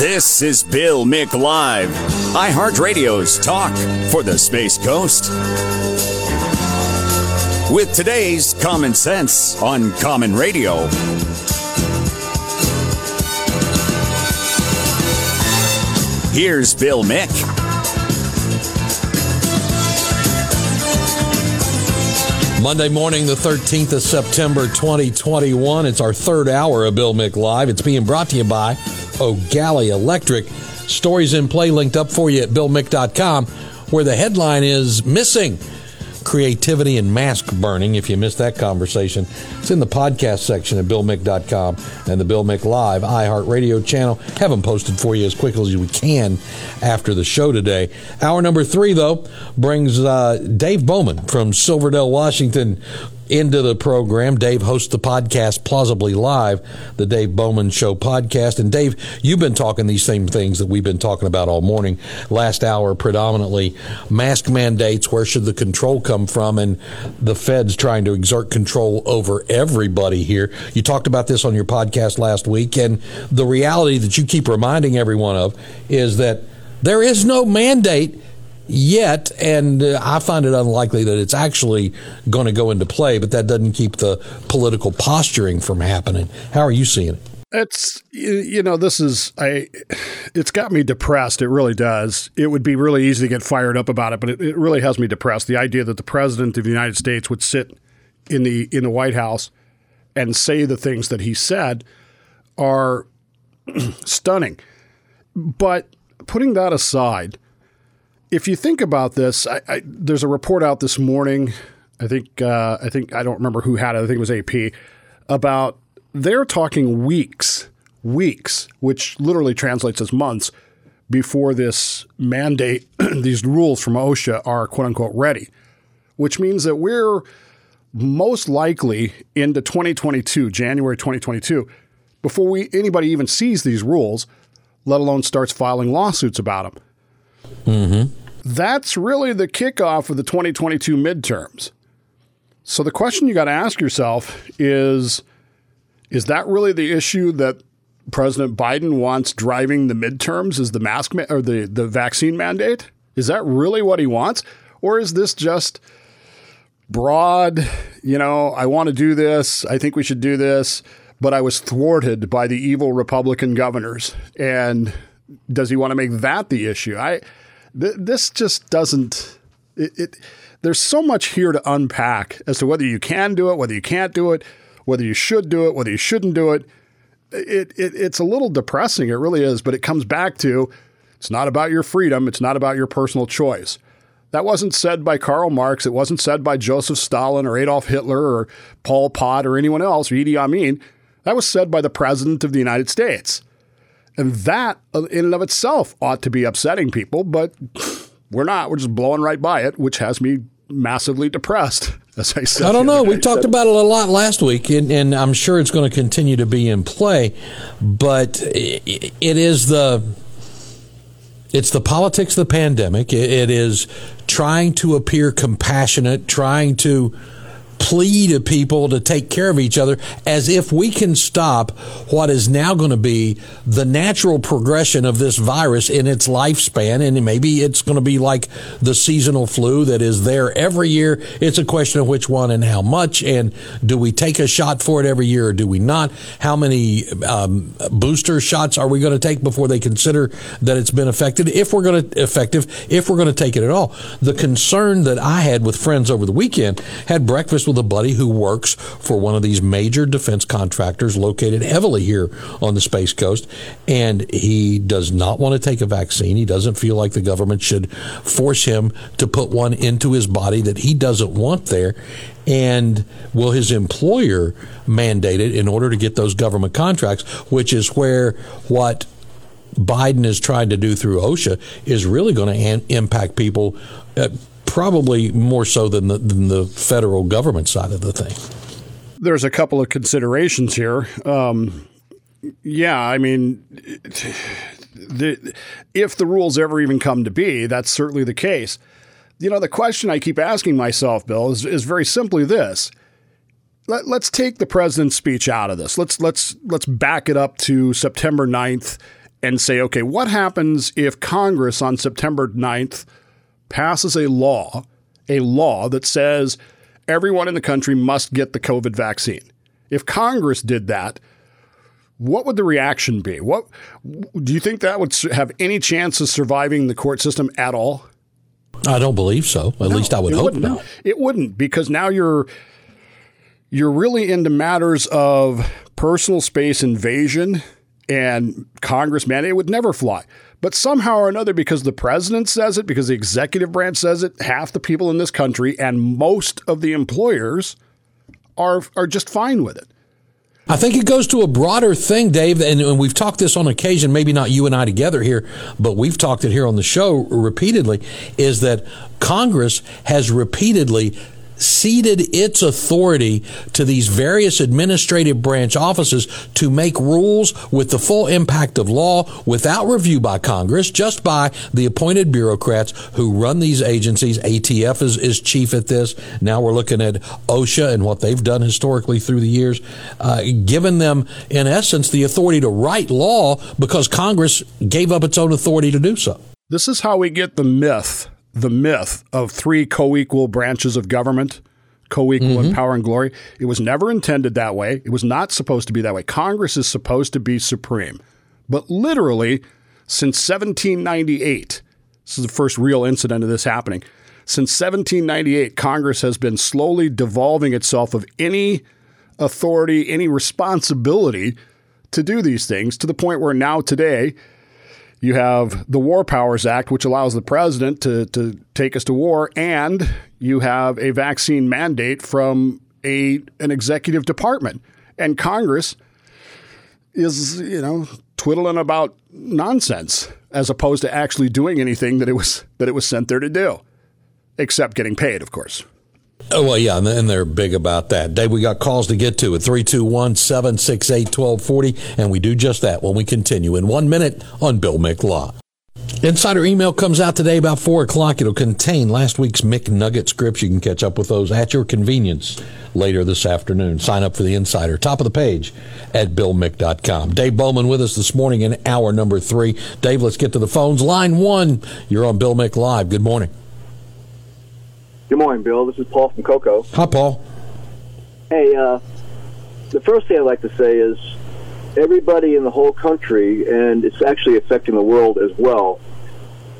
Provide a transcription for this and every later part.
This is Bill Mick Live, iHeartRadio's talk for the Space Coast. With today's Common Sense on Common Radio. Here's Bill Mick. Monday morning, the 13th of September, 2021. It's our third hour of Bill Mick Live. It's being brought to you by O'Galley Electric. Stories in play linked up for you at BillMick.com, where the headline is Missing creativity and mask burning. If you missed that conversation, it's in the podcast section at BillMick.com and the Bill Mick Live iHeartRadio channel. Have them posted for you as quickly as we can after the show today. Hour number three, though, brings uh, Dave Bowman from Silverdale, Washington into the program. Dave hosts the podcast Plausibly Live, the Dave Bowman Show podcast. And Dave, you've been talking these same things that we've been talking about all morning. Last hour, predominantly mask mandates. Where should the control come from? And the feds trying to exert control over everybody here. You talked about this on your podcast last week. And the reality that you keep reminding everyone of is that there is no mandate yet, and uh, I find it unlikely that it's actually going to go into play, but that doesn't keep the political posturing from happening. How are you seeing it? It's you know this is I it's got me depressed it really does it would be really easy to get fired up about it but it, it really has me depressed the idea that the president of the United States would sit in the in the White House and say the things that he said are stunning but putting that aside if you think about this, I, I, there's a report out this morning. I think uh, I think I don't remember who had it. I think it was AP about they're talking weeks, weeks, which literally translates as months before this mandate, these rules from OSHA are quote unquote ready, which means that we're most likely into 2022, January 2022, before we anybody even sees these rules, let alone starts filing lawsuits about them. Mm-hmm. That's really the kickoff of the 2022 midterms. So the question you got to ask yourself is is that really the issue that President Biden wants driving the midterms is the mask ma- or the the vaccine mandate? Is that really what he wants or is this just broad, you know, I want to do this, I think we should do this, but I was thwarted by the evil Republican governors and does he want to make that the issue? I th- this just doesn't. It, it, there's so much here to unpack as to whether you can do it, whether you can't do it, whether you should do it, whether you shouldn't do it. It, it it's a little depressing. It really is, but it comes back to it's not about your freedom. It's not about your personal choice. That wasn't said by Karl Marx. It wasn't said by Joseph Stalin or Adolf Hitler or Pol Pot or anyone else or Idi Amin. That was said by the President of the United States. And that, uh, in and of itself, ought to be upsetting people, but we're not. We're just blowing right by it, which has me massively depressed. As I said, I don't know. We talked about it a lot last week, and, and I'm sure it's going to continue to be in play. But it is the it's the politics of the pandemic. It is trying to appear compassionate, trying to plea to people to take care of each other as if we can stop what is now going to be the natural progression of this virus in its lifespan. And maybe it's going to be like the seasonal flu that is there every year. It's a question of which one and how much. And do we take a shot for it every year or do we not? How many um, booster shots are we going to take before they consider that it's been affected? If we're going to effective, if we're going to take it at all. The concern that I had with friends over the weekend had breakfast with a buddy who works for one of these major defense contractors located heavily here on the Space Coast. And he does not want to take a vaccine. He doesn't feel like the government should force him to put one into his body that he doesn't want there. And will his employer mandate it in order to get those government contracts, which is where what Biden is trying to do through OSHA is really going to an- impact people. Uh, probably more so than the, than the federal government side of the thing. There's a couple of considerations here. Um, yeah, I mean, the, if the rules ever even come to be, that's certainly the case. You know, the question I keep asking myself, Bill, is, is very simply this. Let, let's take the president's speech out of this. Let's let's let's back it up to September 9th and say, okay, what happens if Congress on September 9th passes a law, a law that says everyone in the country must get the COVID vaccine? If Congress did that, what would the reaction be? What do you think that would have any chance of surviving the court system at all? I don't believe so. At no, least I would hope not. It wouldn't because now you're you're really into matters of personal space invasion and Congress mandate. It would never fly. But somehow or another, because the president says it, because the executive branch says it, half the people in this country and most of the employers are are just fine with it. I think it goes to a broader thing, Dave, and, we've talked this on occasion, maybe not you and I together here, but we've talked it here on the show repeatedly, is that Congress has repeatedly ceded its authority to these various administrative branch offices to make rules with the full impact of law without review by Congress, just by the appointed bureaucrats who run these agencies. ATF is, is chief at this. Now we're looking at OSHA and what they've done historically through the years, uh, given them, in essence, the authority to write law because Congress gave up its own authority to do so. This is how we get the myth the myth of three co equal branches of government, co equal mm-hmm. in power and glory. It was never intended that way. It was not supposed to be that way. Congress is supposed to be supreme. But literally, since 1798, this is the first real incident of this happening. Since 1798, Congress has been slowly devolving itself of any authority, any responsibility to do these things to the point where now, today, you have the War Powers Act, which allows the president to, to take us to war, and you have a vaccine mandate from a an executive department. And Congress is, you know, twiddling about nonsense as opposed to actually doing anything that it was that it was sent there to do, except getting paid, of course. Oh, well, yeah, and they're big about that. Dave, we got calls to get to at 321 768 1240, and we do just that when we continue in one minute on Bill Mick Law. Insider email comes out today about 4 o'clock. It'll contain last week's McNugget scripts. You can catch up with those at your convenience later this afternoon. Sign up for the Insider, top of the page at BillMick.com. Dave Bowman with us this morning in hour number three. Dave, let's get to the phones. Line one, you're on Bill Mick Live. Good morning. Good morning, Bill. This is Paul from Cocoa. Hi, Paul. Hey, uh, the first thing I'd like to say is everybody in the whole country, and it's actually affecting the world as well,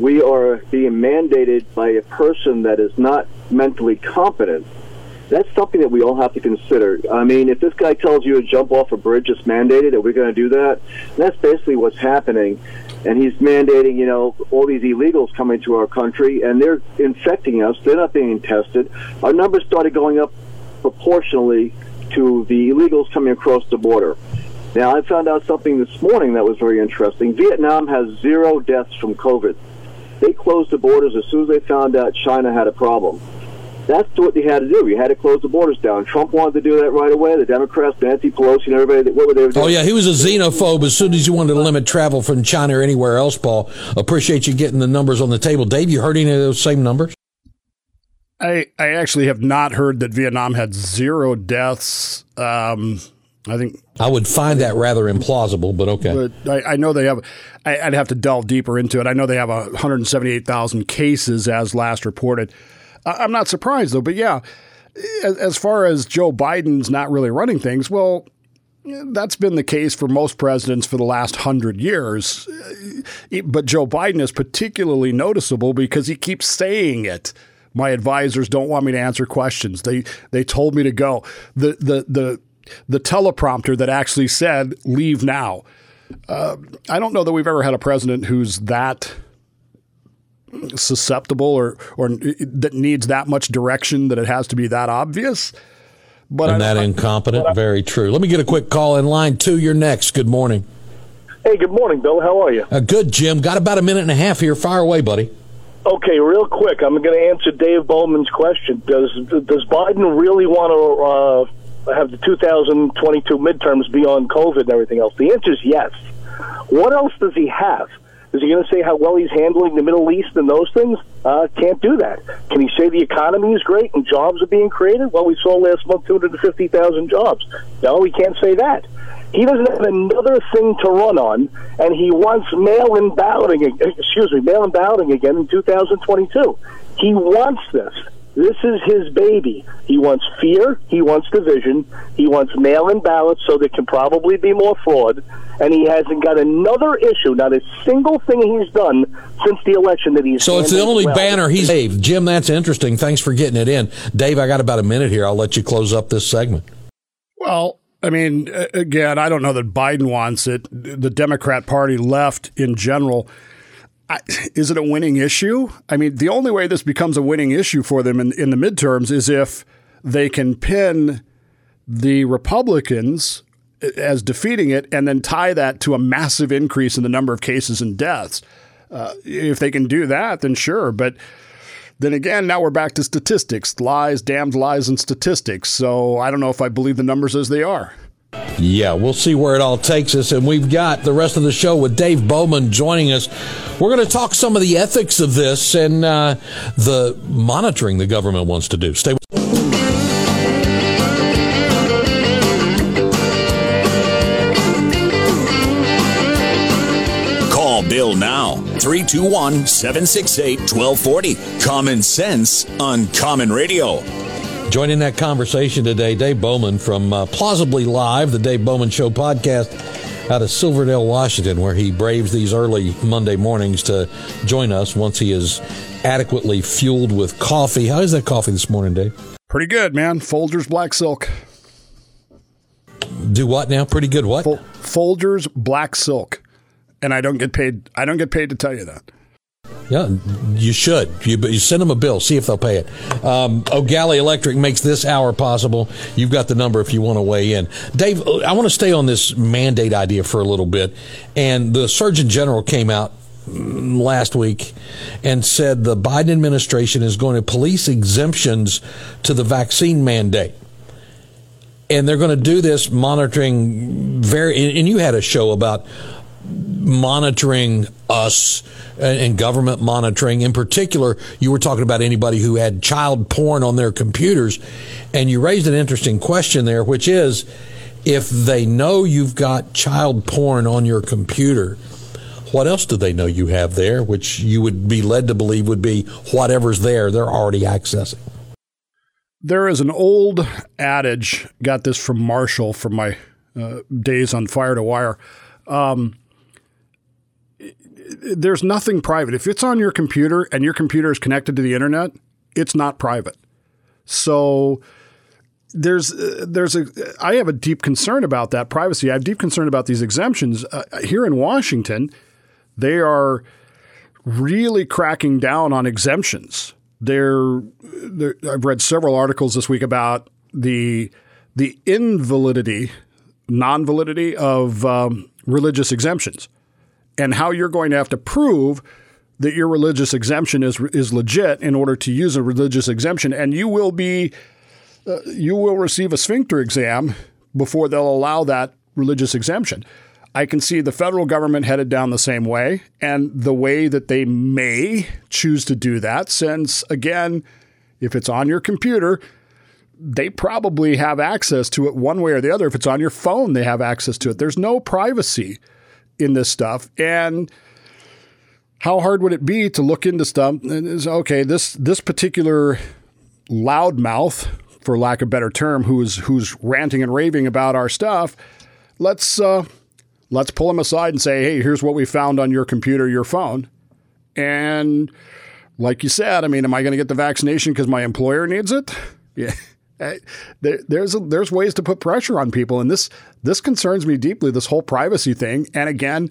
we are being mandated by a person that is not mentally competent. That's something that we all have to consider. I mean, if this guy tells you to jump off a bridge, it's mandated, are we going to do that? that's basically what's happening and he's mandating, you know, all these illegals coming to our country, and they're infecting us. They're not being tested. Our numbers started going up proportionally to the illegals coming across the border. Now, I found out something this morning that was very interesting. Vietnam has zero deaths from COVID. They closed the borders as soon as they found out China had a problem. That's what they had to do. You had to close the borders down. Trump wanted to do that right away. The Democrats, Nancy Pelosi, and everybody. What were they doing? Oh yeah, he was a xenophobe as soon as you wanted to limit travel from China or anywhere else. Paul, appreciate you getting the numbers on the table. Dave, you heard any of those same numbers? I I actually have not heard that Vietnam had zero deaths. Um, I think I would find that rather implausible, but okay. But I, I know they have. I, would have to delve deeper into it. I know they have 178,000 cases as last reported. I'm not surprised though, but yeah, as far as Joe Biden's not really running things, well, that's been the case for most presidents for the last hundred years. But Joe Biden is particularly noticeable because he keeps saying it. My advisors don't want me to answer questions. They they told me to go. The the the the teleprompter that actually said "Leave now." Uh, I don't know that we've ever had a president who's that susceptible or or that needs that much direction that it has to be that obvious. But and that incompetent. I, Very true. Let me get a quick call in line two. You're next. Good morning. Hey, good morning, Bill. How are you? Uh, good, Jim. Got about a minute and a half here. Fire away, buddy. Okay, real quick. I'm going to answer Dave Bowman's question. Does does Biden really want to uh, have the 2022 midterms be on COVID and everything else? The answer is yes. What else does he have? Is he going to say how well he's handling the Middle East and those things? Uh, can't do that. Can he say the economy is great and jobs are being created? Well, we saw last month 250,000 jobs. No, he can't say that. He doesn't have another thing to run on, and he wants mail-in balloting. Excuse me, mail-in balloting again in 2022. He wants this. This is his baby. He wants fear. He wants division. He wants mail-in ballots so there can probably be more fraud. And he hasn't got another issue, not a single thing he's done since the election that he's. So it's the only well. banner he's. Dave, Jim, that's interesting. Thanks for getting it in, Dave. I got about a minute here. I'll let you close up this segment. Well, I mean, again, I don't know that Biden wants it. The Democrat Party left in general Is it a winning issue? I mean, the only way this becomes a winning issue for them in, in the midterms is if they can pin the Republicans as defeating it and then tie that to a massive increase in the number of cases and deaths. Uh, if they can do that, then sure. But then again, now we're back to statistics lies, damned lies, and statistics. So I don't know if I believe the numbers as they are. Yeah, we'll see where it all takes us. And we've got the rest of the show with Dave Bowman joining us. We're going to talk some of the ethics of this and uh, the monitoring the government wants to do. Stay with Call Bill now 321 768 1240. Common sense on Common Radio. Joining that conversation today, Dave Bowman from uh, Plausibly Live, the Dave Bowman Show podcast out of Silverdale, Washington, where he braves these early Monday mornings to join us once he is adequately fueled with coffee. How is that coffee this morning, Dave? Pretty good, man. Folgers Black Silk. Do what now? Pretty good. What? Fol- Folgers Black Silk, and I don't get paid. I don't get paid to tell you that. Yeah, you should. You, you send them a bill, see if they'll pay it. Um, O'Galley Electric makes this hour possible. You've got the number if you want to weigh in. Dave, I want to stay on this mandate idea for a little bit. And the Surgeon General came out last week and said the Biden administration is going to police exemptions to the vaccine mandate. And they're going to do this monitoring very, and you had a show about monitoring us and government monitoring. In particular, you were talking about anybody who had child porn on their computers. And you raised an interesting question there, which is if they know you've got child porn on your computer, what else do they know you have there, which you would be led to believe would be whatever's there, they're already accessing? There is an old adage, got this from Marshall from my uh, days on Fire to Wire. Um, there's nothing private. If it's on your computer and your computer is connected to the internet, it's not private. So there's uh, there's a I have a deep concern about that privacy. I have deep concern about these exemptions uh, here in Washington. They are really cracking down on exemptions. They're, they're I've read several articles this week about the the invalidity, non validity of um, religious exemptions and how you're going to have to prove that your religious exemption is is legit in order to use a religious exemption, and you will be uh, you will receive a sphincter exam before they'll allow that religious exemption. I can see the federal government headed down the same way, and the way that they may choose to do that, since again, if it's on your computer, they probably have access to it one way or the other. If it's on your phone, they have access to it. There's no privacy in this stuff. And how hard would it be to look into stuff? And is okay this this particular loudmouth for lack of a better term who's who's ranting and raving about our stuff let's uh, let's pull him aside and say hey here's what we found on your computer your phone. And like you said i mean am i going to get the vaccination because my employer needs it? Yeah Eh, there's there's ways to put pressure on people, and this this concerns me deeply. This whole privacy thing, and again,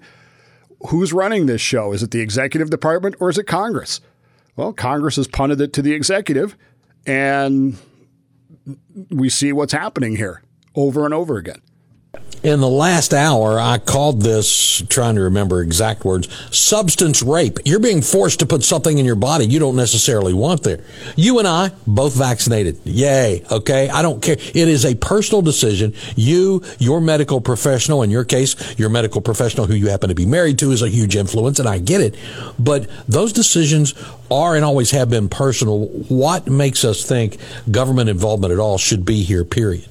who's running this show? Is it the executive department or is it Congress? Well, Congress has punted it to the executive, and we see what's happening here over and over again in the last hour, I called this, trying to remember exact words, substance rape. You're being forced to put something in your body you don't necessarily want there. You and I, both vaccinated. Yay. Okay. I don't care. It is a personal decision. You, your medical professional, in your case, your medical professional who you happen to be married to is a huge influence, and I get it. But those decisions are and always have been personal. What makes us think government involvement at all should be here, period?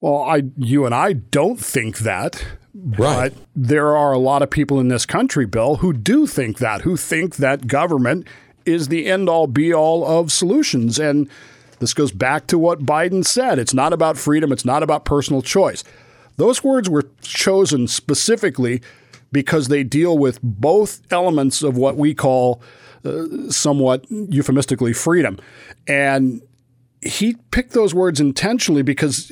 Well, I, you and I don't think that. Right. But there are a lot of people in this country, Bill, who do think that, who think that government is the end all be all of solutions. And this goes back to what Biden said it's not about freedom, it's not about personal choice. Those words were chosen specifically because they deal with both elements of what we call uh, somewhat euphemistically freedom. And he picked those words intentionally because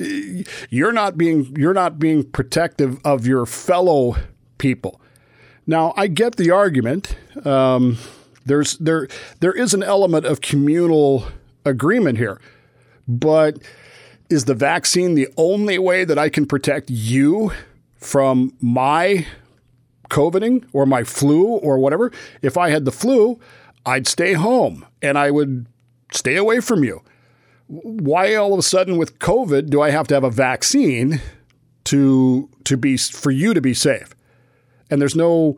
you're not being you're not being protective of your fellow people. Now, I get the argument. Um, there's there there is an element of communal agreement here, but is the vaccine the only way that I can protect you from my coveting or my flu or whatever? If I had the flu, I'd stay home and I would stay away from you. Why all of a sudden with COVID do I have to have a vaccine to to be for you to be safe? And there's no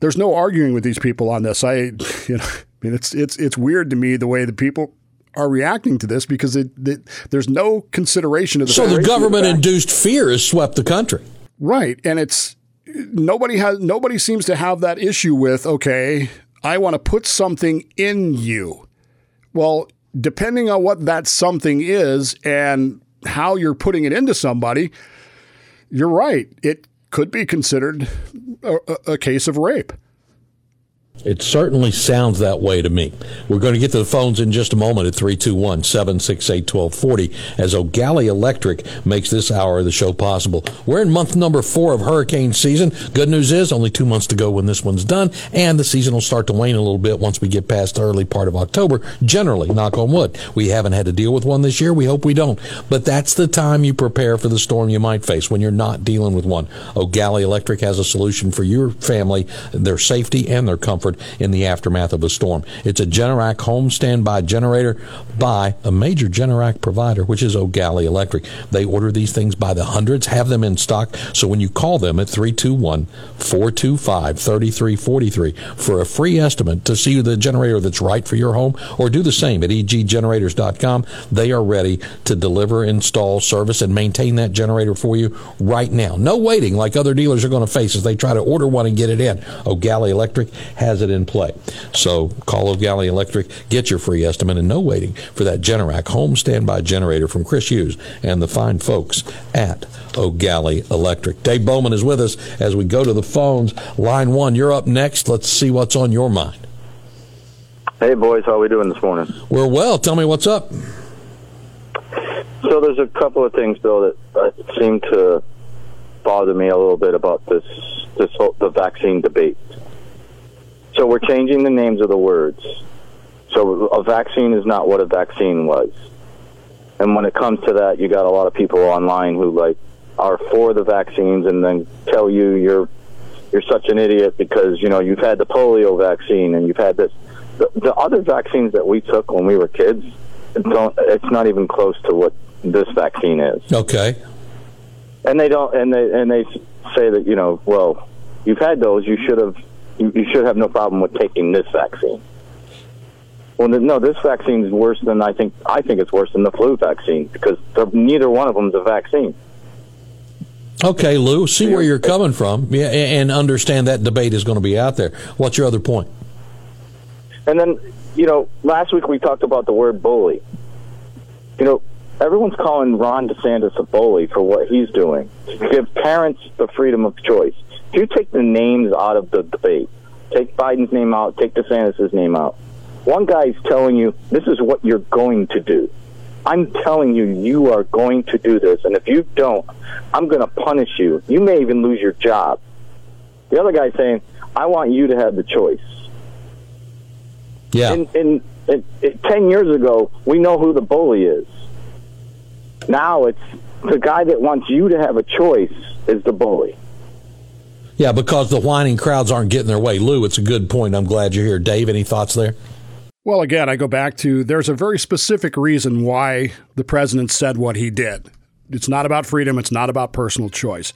there's no arguing with these people on this. I you know I mean it's it's it's weird to me the way the people are reacting to this because it, it, there's no consideration of the so the government induced fear has swept the country right and it's nobody has nobody seems to have that issue with okay I want to put something in you well depending on what that something is and how you're putting it into somebody you're right. It could be considered a, a case of rape it certainly sounds that way to me. We're going to get to the phones in just a moment at 321 768 1240 as O'Galley Electric makes this hour of the show possible. We're in month number four of hurricane season. Good news is only two months to go when this one's done, and the season will start to wane a little bit once we get past the early part of October. Generally, knock on wood. We haven't had to deal with one this year. We hope we don't. But that's the time you prepare for the storm you might face when you're not dealing with one. O'Galley Electric has a solution for your family, their safety, and their comfort in the aftermath of a storm. It's a Generac home standby generator by a major Generac provider, which is O'Galley Electric. They order these things by the hundreds, have them in stock. So when you call them at 321 425 3343 for a free estimate to see the generator that's right for your home, or do the same at eggenerators.com, they are ready to deliver, install, service, and maintain that generator for you right now. No waiting like other dealers are going to face as they try to order one and get it in. O'Galley Electric has it in play. So call O'Galley Electric, get your free estimate, and no waiting for that Generac home standby generator from Chris Hughes and the fine folks at O'Galley Electric. Dave Bowman is with us as we go to the phones. Line one, you're up next. Let's see what's on your mind. Hey, boys, how are we doing this morning? We're well. Tell me what's up. So there's a couple of things, Bill, that seem to bother me a little bit about this this whole, the vaccine debate. So we're changing the names of the words. So a vaccine is not what a vaccine was. And when it comes to that, you got a lot of people online who like are for the vaccines and then tell you you're you're such an idiot because you know you've had the polio vaccine and you've had this. The, the other vaccines that we took when we were kids don't. It's not even close to what this vaccine is. Okay. And they don't. And they and they say that you know, well, you've had those. You should have you, you should have no problem with taking this vaccine. Well, no, this vaccine is worse than I think. I think it's worse than the flu vaccine because neither one of them is a vaccine. Okay, Lou, see where you're coming from, yeah, and understand that debate is going to be out there. What's your other point? And then, you know, last week we talked about the word bully. You know, everyone's calling Ron DeSantis a bully for what he's doing to give parents the freedom of choice. If you take the names out of the debate, take Biden's name out, take DeSantis' name out, one guy's telling you this is what you're going to do. I'm telling you, you are going to do this, and if you don't, I'm going to punish you. You may even lose your job. The other guy's saying, I want you to have the choice. Yeah. And, 10 years ago, we know who the bully is. Now it's the guy that wants you to have a choice is the bully. Yeah, because the whining crowds aren't getting their way. Lou, it's a good point. I'm glad you're here. Dave, any thoughts there? Well, again, I go back to there's a very specific reason why the president said what he did. It's not about freedom, it's not about personal choice.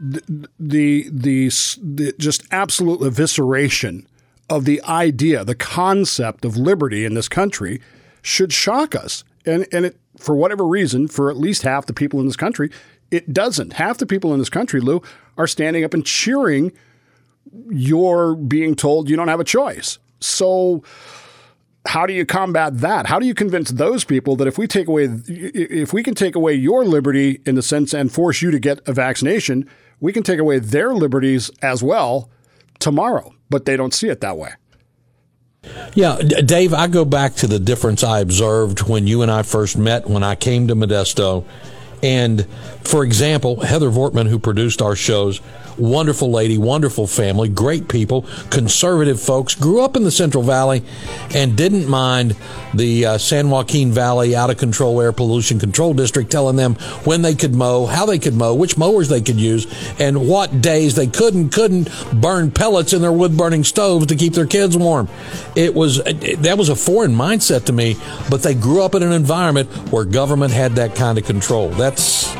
The, the, the, the just absolute evisceration of the idea, the concept of liberty in this country should shock us. And and it for whatever reason, for at least half the people in this country, it doesn't. Half the people in this country, Lou, are standing up and cheering you're being told you don't have a choice. So how do you combat that? How do you convince those people that if we take away if we can take away your liberty in the sense and force you to get a vaccination, we can take away their liberties as well tomorrow, but they don't see it that way. Yeah, Dave, I go back to the difference I observed when you and I first met when I came to Modesto. And for example, Heather Vortman, who produced our shows, wonderful lady, wonderful family, great people, conservative folks, grew up in the Central Valley and didn't mind the uh, San Joaquin Valley out of control air pollution control district telling them when they could mow, how they could mow, which mowers they could use, and what days they could and couldn't burn pellets in their wood burning stoves to keep their kids warm. It was that was a foreign mindset to me, but they grew up in an environment where government had that kind of control. That's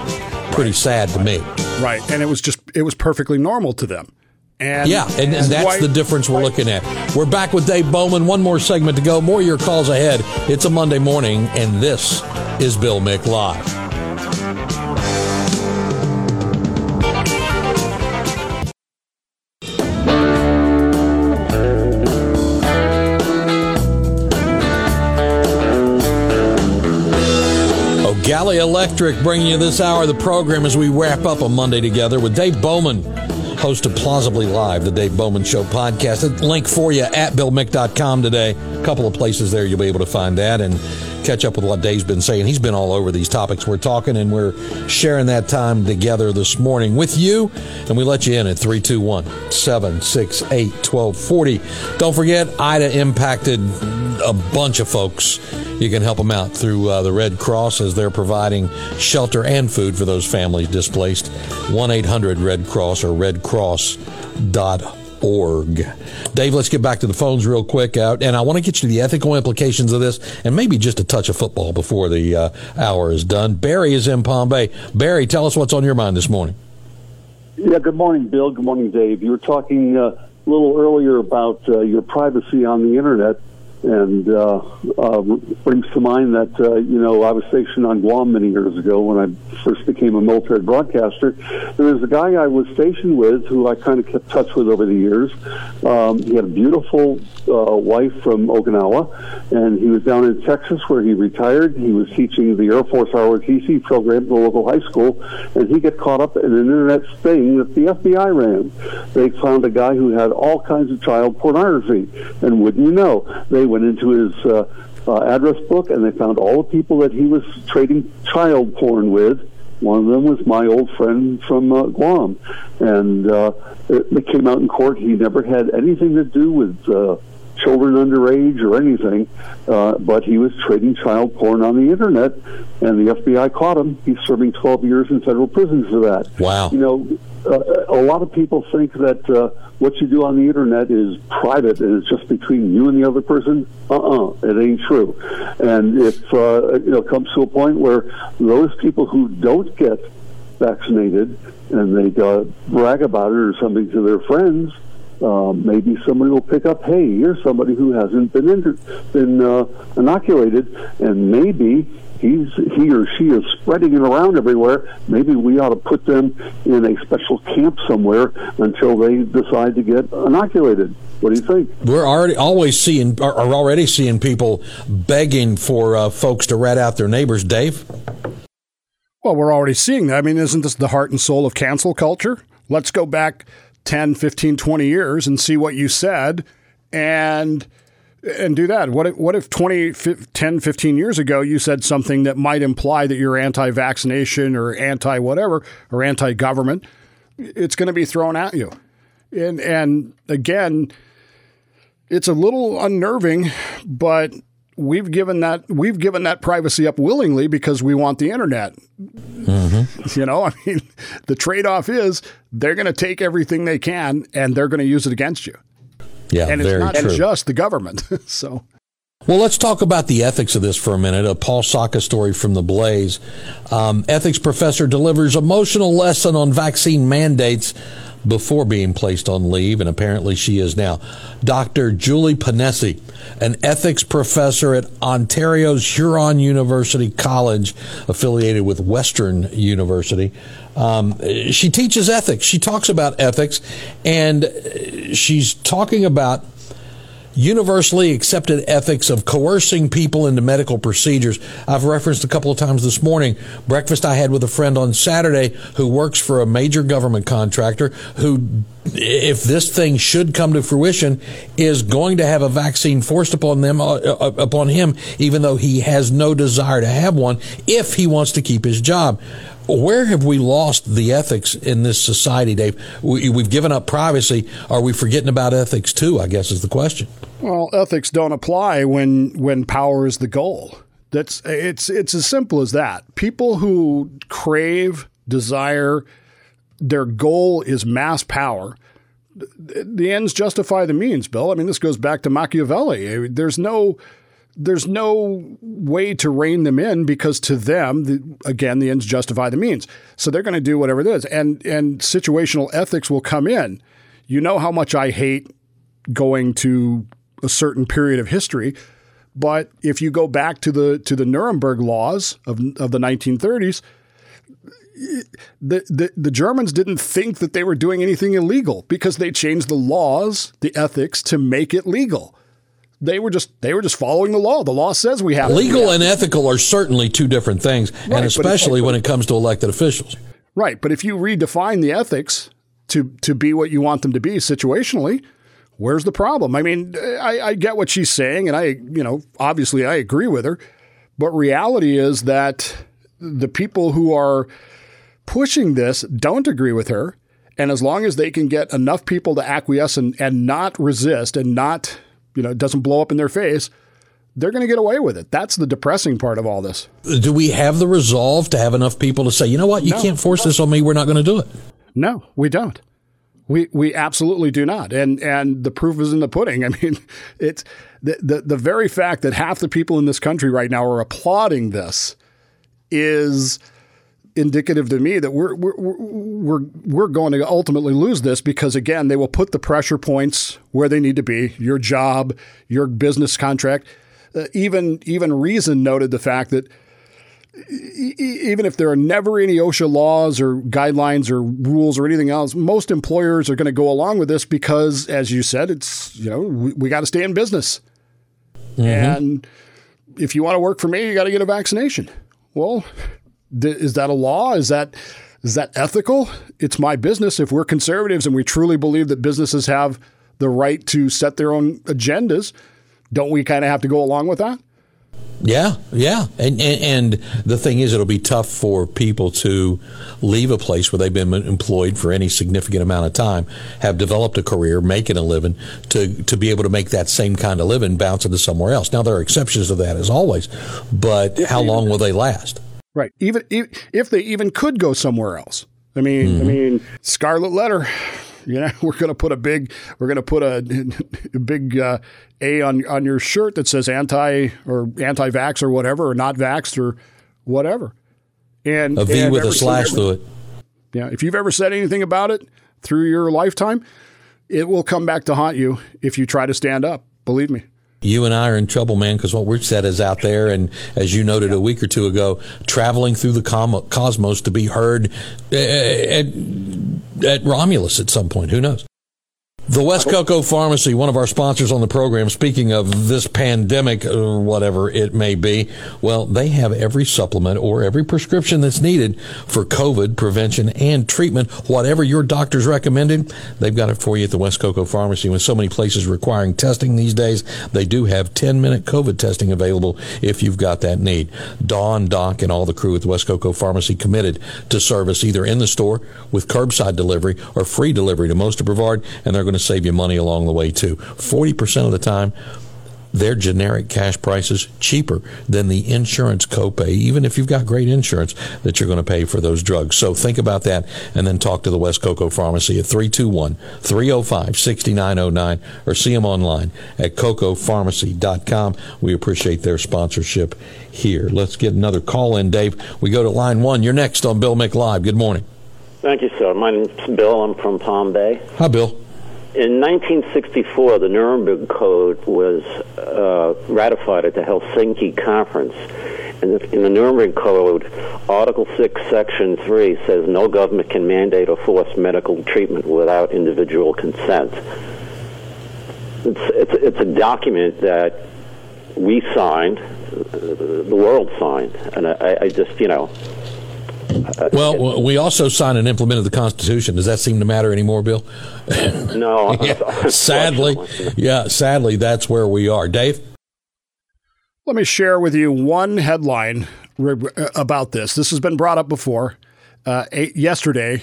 pretty sad to me. Right, and it was just it was perfectly normal to them. And, yeah, and, and that's the difference we're looking at. We're back with Dave Bowman. One more segment to go. More of your calls ahead. It's a Monday morning, and this is Bill Mick Live. Galley Electric bringing you this hour of the program as we wrap up a Monday together with Dave Bowman, host of Plausibly Live, the Dave Bowman Show podcast. A link for you at BillMick.com today. A couple of places there you'll be able to find that and catch up with what Dave's been saying. He's been all over these topics we're talking, and we're sharing that time together this morning with you. And we let you in at 321 768 1240. Don't forget, Ida impacted a bunch of folks you can help them out through uh, the Red Cross as they're providing shelter and food for those families displaced. 1 800 Red Cross or redcross.org. Dave, let's get back to the phones real quick out, and I want to get you to the ethical implications of this, and maybe just a touch of football before the uh, hour is done. Barry is in Palm Bay. Barry, tell us what's on your mind this morning. Yeah, good morning, Bill. Good morning, Dave. You were talking uh, a little earlier about uh, your privacy on the internet and uh, uh, brings to mind that uh, you know I was stationed on Guam many years ago when I first became a military broadcaster. There was a guy I was stationed with who I kind of kept touch with over the years. Um, he had a beautiful uh, wife from Okinawa, and he was down in Texas where he retired. He was teaching the Air Force ROTC program at the local high school, and he got caught up in an internet sting that the FBI ran. They found a guy who had all kinds of child pornography, and wouldn't you know, they went into his uh, uh, address book and they found all the people that he was trading child porn with. One of them was my old friend from uh, Guam, and uh, it, it came out in court. He never had anything to do with uh, children underage or anything, uh, but he was trading child porn on the internet, and the FBI caught him. He's serving 12 years in federal prison for that. Wow. You know, uh, a lot of people think that uh, what you do on the internet is private and it's just between you and the other person. Uh-uh, it ain't true. And if uh, you know comes to a point where those people who don't get vaccinated and they uh, brag about it or something to their friends, uh, maybe somebody will pick up, hey, here's somebody who hasn't been inter- been uh, inoculated, and maybe he's he or she is spreading it around everywhere. Maybe we ought to put them in a special camp somewhere until they decide to get inoculated. What do you think? We're already always seeing, are already seeing people begging for uh, folks to rat out their neighbors. Dave. Well, we're already seeing that. I mean, isn't this the heart and soul of cancel culture? Let's go back 10, 15, 20 years and see what you said and and do that. What if, what if 20, 10, 15 years ago you said something that might imply that you're anti vaccination or anti whatever or anti government? It's going to be thrown at you. And, and again, it's a little unnerving, but we've given that we've given that privacy up willingly because we want the internet. Mm-hmm. You know, I mean, the trade off is they're going to take everything they can and they're going to use it against you. Yeah, and it's not true. just the government. so. Well, let's talk about the ethics of this for a minute. A Paul Sacca story from the Blaze. Um, ethics professor delivers emotional lesson on vaccine mandates before being placed on leave, and apparently she is now. Dr. Julie Ponesse, an ethics professor at Ontario's Huron University College, affiliated with Western University. Um, she teaches ethics. She talks about ethics, and she's talking about universally accepted ethics of coercing people into medical procedures. I've referenced a couple of times this morning breakfast I had with a friend on Saturday who works for a major government contractor who if this thing should come to fruition is going to have a vaccine forced upon them uh, uh upon him even though he has no desire to have one if he wants to keep his job where have we lost the ethics in this society, Dave? We, have given up privacy. Are we forgetting about ethics too? I guess is the question. Well, ethics don't apply when when power is the goal. That's it's it's as simple as that. People who crave, desire, their goal is mass power. The ends justify the means, Bill. I mean, this goes back to Machiavelli. There's no there's no way to rein them in because to them, the, again, the ends justify the means. So they're going to do whatever it is, and and situational ethics will come in. You know how much I hate going to a certain period of history, but if you go back to the to the Nuremberg laws of of the 1930s. The, the, the Germans didn't think that they were doing anything illegal because they changed the laws, the ethics to make it legal they were just they were just following the law. The law says we have legal have and ethical are certainly two different things, right, and especially when it comes to elected officials. Right, but if you redefine the ethics to to be what you want them to be situationally, where's the problem? I mean, I, I get what she's saying, and I you know obviously I agree with her, but reality is that the people who are pushing this don't agree with her. And as long as they can get enough people to acquiesce and, and not resist and not you know, it doesn't blow up in their face, they're going to get away with it. That's the depressing part of all this. Do we have the resolve to have enough people to say, you know what, you no, can't force this on me. We're not going to do it. No, we don't. We we absolutely do not. And and the proof is in the pudding. I mean, it's the, the the very fact that half the people in this country right now are applauding this is indicative to me that we're we're we're we're going to ultimately lose this because again they will put the pressure points where they need to be your job your business contract. Uh, even even reason noted the fact that e- even if there are never any OSHA laws or guidelines or rules or anything else most employers are going to go along with this because as you said it's you know we, we got to stay in business. Mm-hmm. and if you want to work for me you got to get a vaccination. Well is that a law? Is that is that ethical? It's my business. If we're conservatives and we truly believe that businesses have the right to set their own agendas, don't we kind of have to go along with that? Yeah, yeah, and, and, and the thing is, it'll be tough for people to leave a place where they've been employed for any significant amount of time, have developed a career, making a living, to to be able to make that same kind of living bounce into somewhere else. Now there are exceptions to that, as always, but how long will they last? Right. Even if they even could go somewhere else. I mean, mm-hmm. I mean, Scarlet Letter. You know, we're going to put a big, we're going to put a, a big uh, A on on your shirt that says anti or anti-vax or whatever, or not vaxxed or whatever. And a V and with a slash through it. Yeah, if you've ever said anything about it through your lifetime, it will come back to haunt you if you try to stand up. Believe me you and I are in trouble, man, because what we've said is out there. And as you noted a week or two ago, traveling through the cosmos to be heard eh, eh, at, at Romulus at some point. Who knows? The West Cocoa Pharmacy, one of our sponsors on the program, speaking of this pandemic or whatever it may be, well, they have every supplement or every prescription that's needed for COVID prevention and treatment. Whatever your doctor's recommended, they've got it for you at the West Cocoa Pharmacy. With so many places requiring testing these days, they do have 10 minute COVID testing available if you've got that need. Dawn, Doc, and all the crew at the West Cocoa Pharmacy committed to service either in the store with curbside delivery or free delivery to most of Brevard, and they're going to save you money along the way too. 40% of the time, their generic cash prices cheaper than the insurance copay, even if you've got great insurance that you're going to pay for those drugs. So think about that and then talk to the West Cocoa Pharmacy at 321 305 6909 or see them online at cocopharmacy.com. We appreciate their sponsorship here. Let's get another call in, Dave. We go to line one. You're next on Bill Mick Live. Good morning. Thank you, sir. My name's Bill. I'm from Palm Bay. Hi, Bill. In 1964, the Nuremberg Code was uh, ratified at the Helsinki Conference. And in the Nuremberg Code, Article 6, Section 3 says no government can mandate or force medical treatment without individual consent. It's, it's, it's a document that we signed, uh, the world signed, and I, I just, you know, well, we also signed and implemented the Constitution. Does that seem to matter anymore, Bill? No. yeah, sadly, yeah, sadly, that's where we are. Dave? Let me share with you one headline about this. This has been brought up before. Uh, yesterday,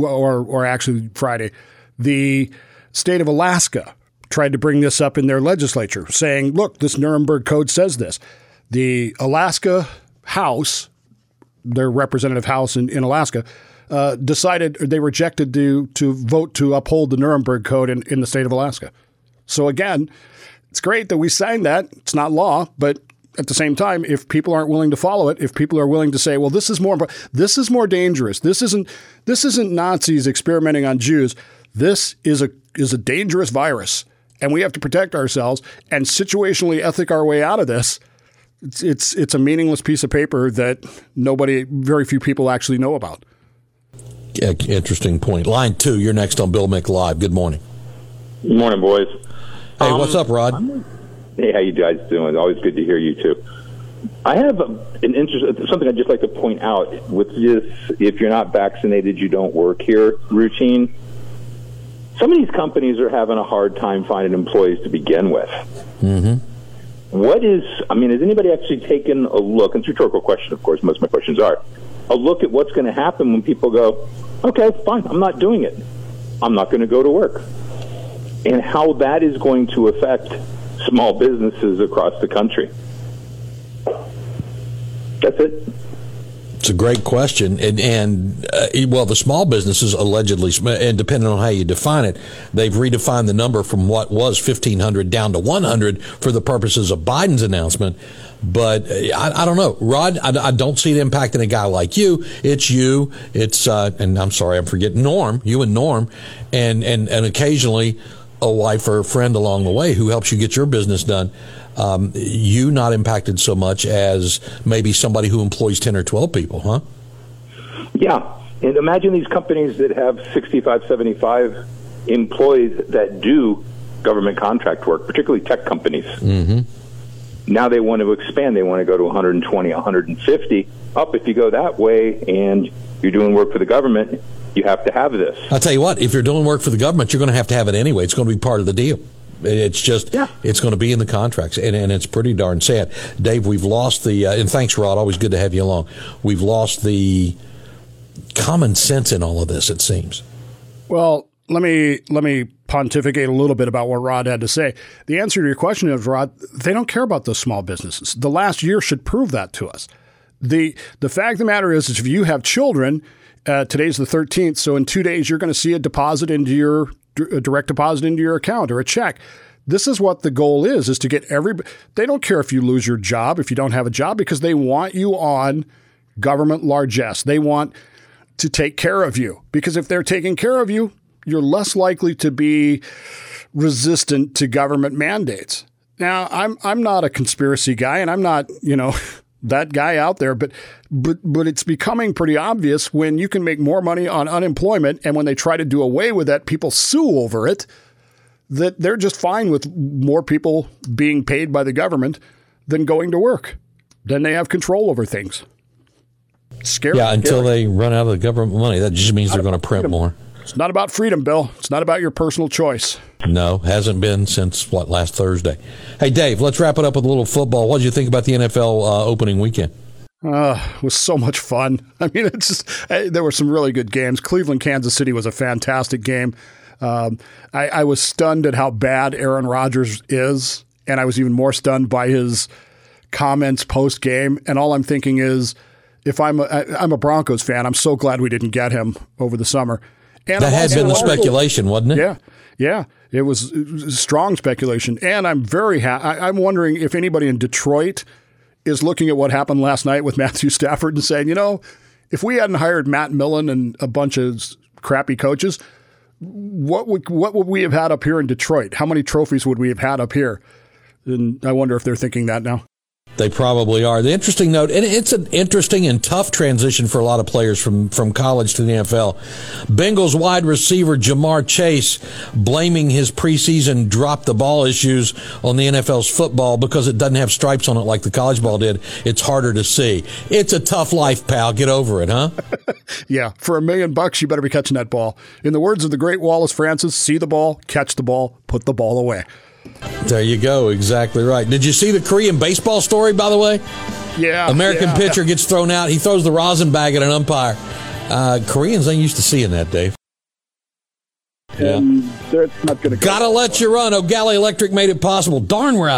or, or actually Friday, the state of Alaska tried to bring this up in their legislature, saying, look, this Nuremberg Code says this. The Alaska House their representative house in, in Alaska, uh, decided they rejected to to vote to uphold the Nuremberg Code in, in the state of Alaska. So again, it's great that we signed that. It's not law, but at the same time, if people aren't willing to follow it, if people are willing to say, "Well, this is more this is more dangerous. This isn't this isn't Nazis experimenting on Jews. This is a is a dangerous virus, and we have to protect ourselves and situationally ethic our way out of this." It's, it's it's a meaningless piece of paper that nobody, very few people actually know about. Interesting point. Line two, you're next on Bill Meck Live. Good morning. Good morning, boys. Hey, um, what's up, Rod? Hey, how you guys doing? Always good to hear you too. I have an interest, something I'd just like to point out with this: if you're not vaccinated, you don't work here routine. Some of these companies are having a hard time finding employees to begin with. Mm-hmm what is, I mean, has anybody actually taken a look, and it's a rhetorical question, of course, most of my questions are, a look at what's going to happen when people go, okay, fine, I'm not doing it. I'm not going to go to work. And how that is going to affect small businesses across the country. That's it. It's a great question, and and uh, well, the small businesses allegedly, and depending on how you define it, they've redefined the number from what was fifteen hundred down to one hundred for the purposes of Biden's announcement. But uh, I, I don't know, Rod. I, I, don't see it impacting a guy like you. It's you. It's uh, and I'm sorry, I'm forgetting Norm. You and Norm, and and and occasionally a wife or a friend along the way who helps you get your business done um, you not impacted so much as maybe somebody who employs 10 or 12 people, huh? Yeah. And imagine these companies that have 65, 75 employees that do government contract work, particularly tech companies. Mm-hmm. Now they want to expand. They want to go to 120, 150. Up if you go that way and you're doing work for the government, you have to have this. I'll tell you what, if you're doing work for the government, you're going to have to have it anyway. It's going to be part of the deal. It's just yeah. it's going to be in the contracts, and, and it's pretty darn sad. Dave, we've lost the uh, and thanks, Rod. Always good to have you along. We've lost the common sense in all of this. It seems. Well, let me let me pontificate a little bit about what Rod had to say. The answer to your question is, Rod, they don't care about those small businesses. The last year should prove that to us. the The fact of the matter is, is if you have children, uh, today's the 13th, so in two days you're going to see a deposit into your a direct deposit into your account or a check. This is what the goal is: is to get every. They don't care if you lose your job if you don't have a job because they want you on government largesse. They want to take care of you because if they're taking care of you, you're less likely to be resistant to government mandates. Now, I'm I'm not a conspiracy guy, and I'm not you know that guy out there, but but but it's becoming pretty obvious when you can make more money on unemployment and when they try to do away with that, people sue over it. That they're just fine with more people being paid by the government than going to work. Then they have control over things. Scary. Yeah, until scary. they run out of the government money. That just means they're going to print more. It's not about freedom, Bill. It's not about your personal choice. No, hasn't been since what last Thursday. Hey, Dave, let's wrap it up with a little football. What did you think about the NFL uh, opening weekend? Uh, it was so much fun. I mean, it's just there were some really good games. Cleveland, Kansas City was a fantastic game. Um, I, I was stunned at how bad Aaron Rodgers is, and I was even more stunned by his comments post game. And all I'm thinking is, if I'm a, I'm a Broncos fan, I'm so glad we didn't get him over the summer. And that had been the speculation, wasn't it? Yeah, yeah. It was, it was strong speculation, and I'm very happy. I'm wondering if anybody in Detroit is looking at what happened last night with Matthew Stafford and saying, you know, if we hadn't hired Matt Millen and a bunch of crappy coaches, what would what would we have had up here in Detroit? How many trophies would we have had up here? And I wonder if they're thinking that now. They probably are. The interesting note, and it's an interesting and tough transition for a lot of players from, from college to the NFL. Bengals wide receiver Ja'Marr Chase blaming his preseason drop the ball issues on the NFL's football because it doesn't have stripes on it like the college ball did. It's harder to see. It's a tough life, pal. Get over it, huh? yeah. For a million bucks, you better be catching that ball. In the words of the great Wallace Francis, see the ball, catch the ball, put the ball away. There you go. Exactly right. Did you see the Korean baseball story, by the way? Yeah. American yeah. pitcher gets thrown out. He throws the rosin bag at an umpire. Uh, Koreans ain't used to seeing that, Dave. Yeah. That's not going to Gotta let you run. O'Galley Electric made it possible. Darn, we're out.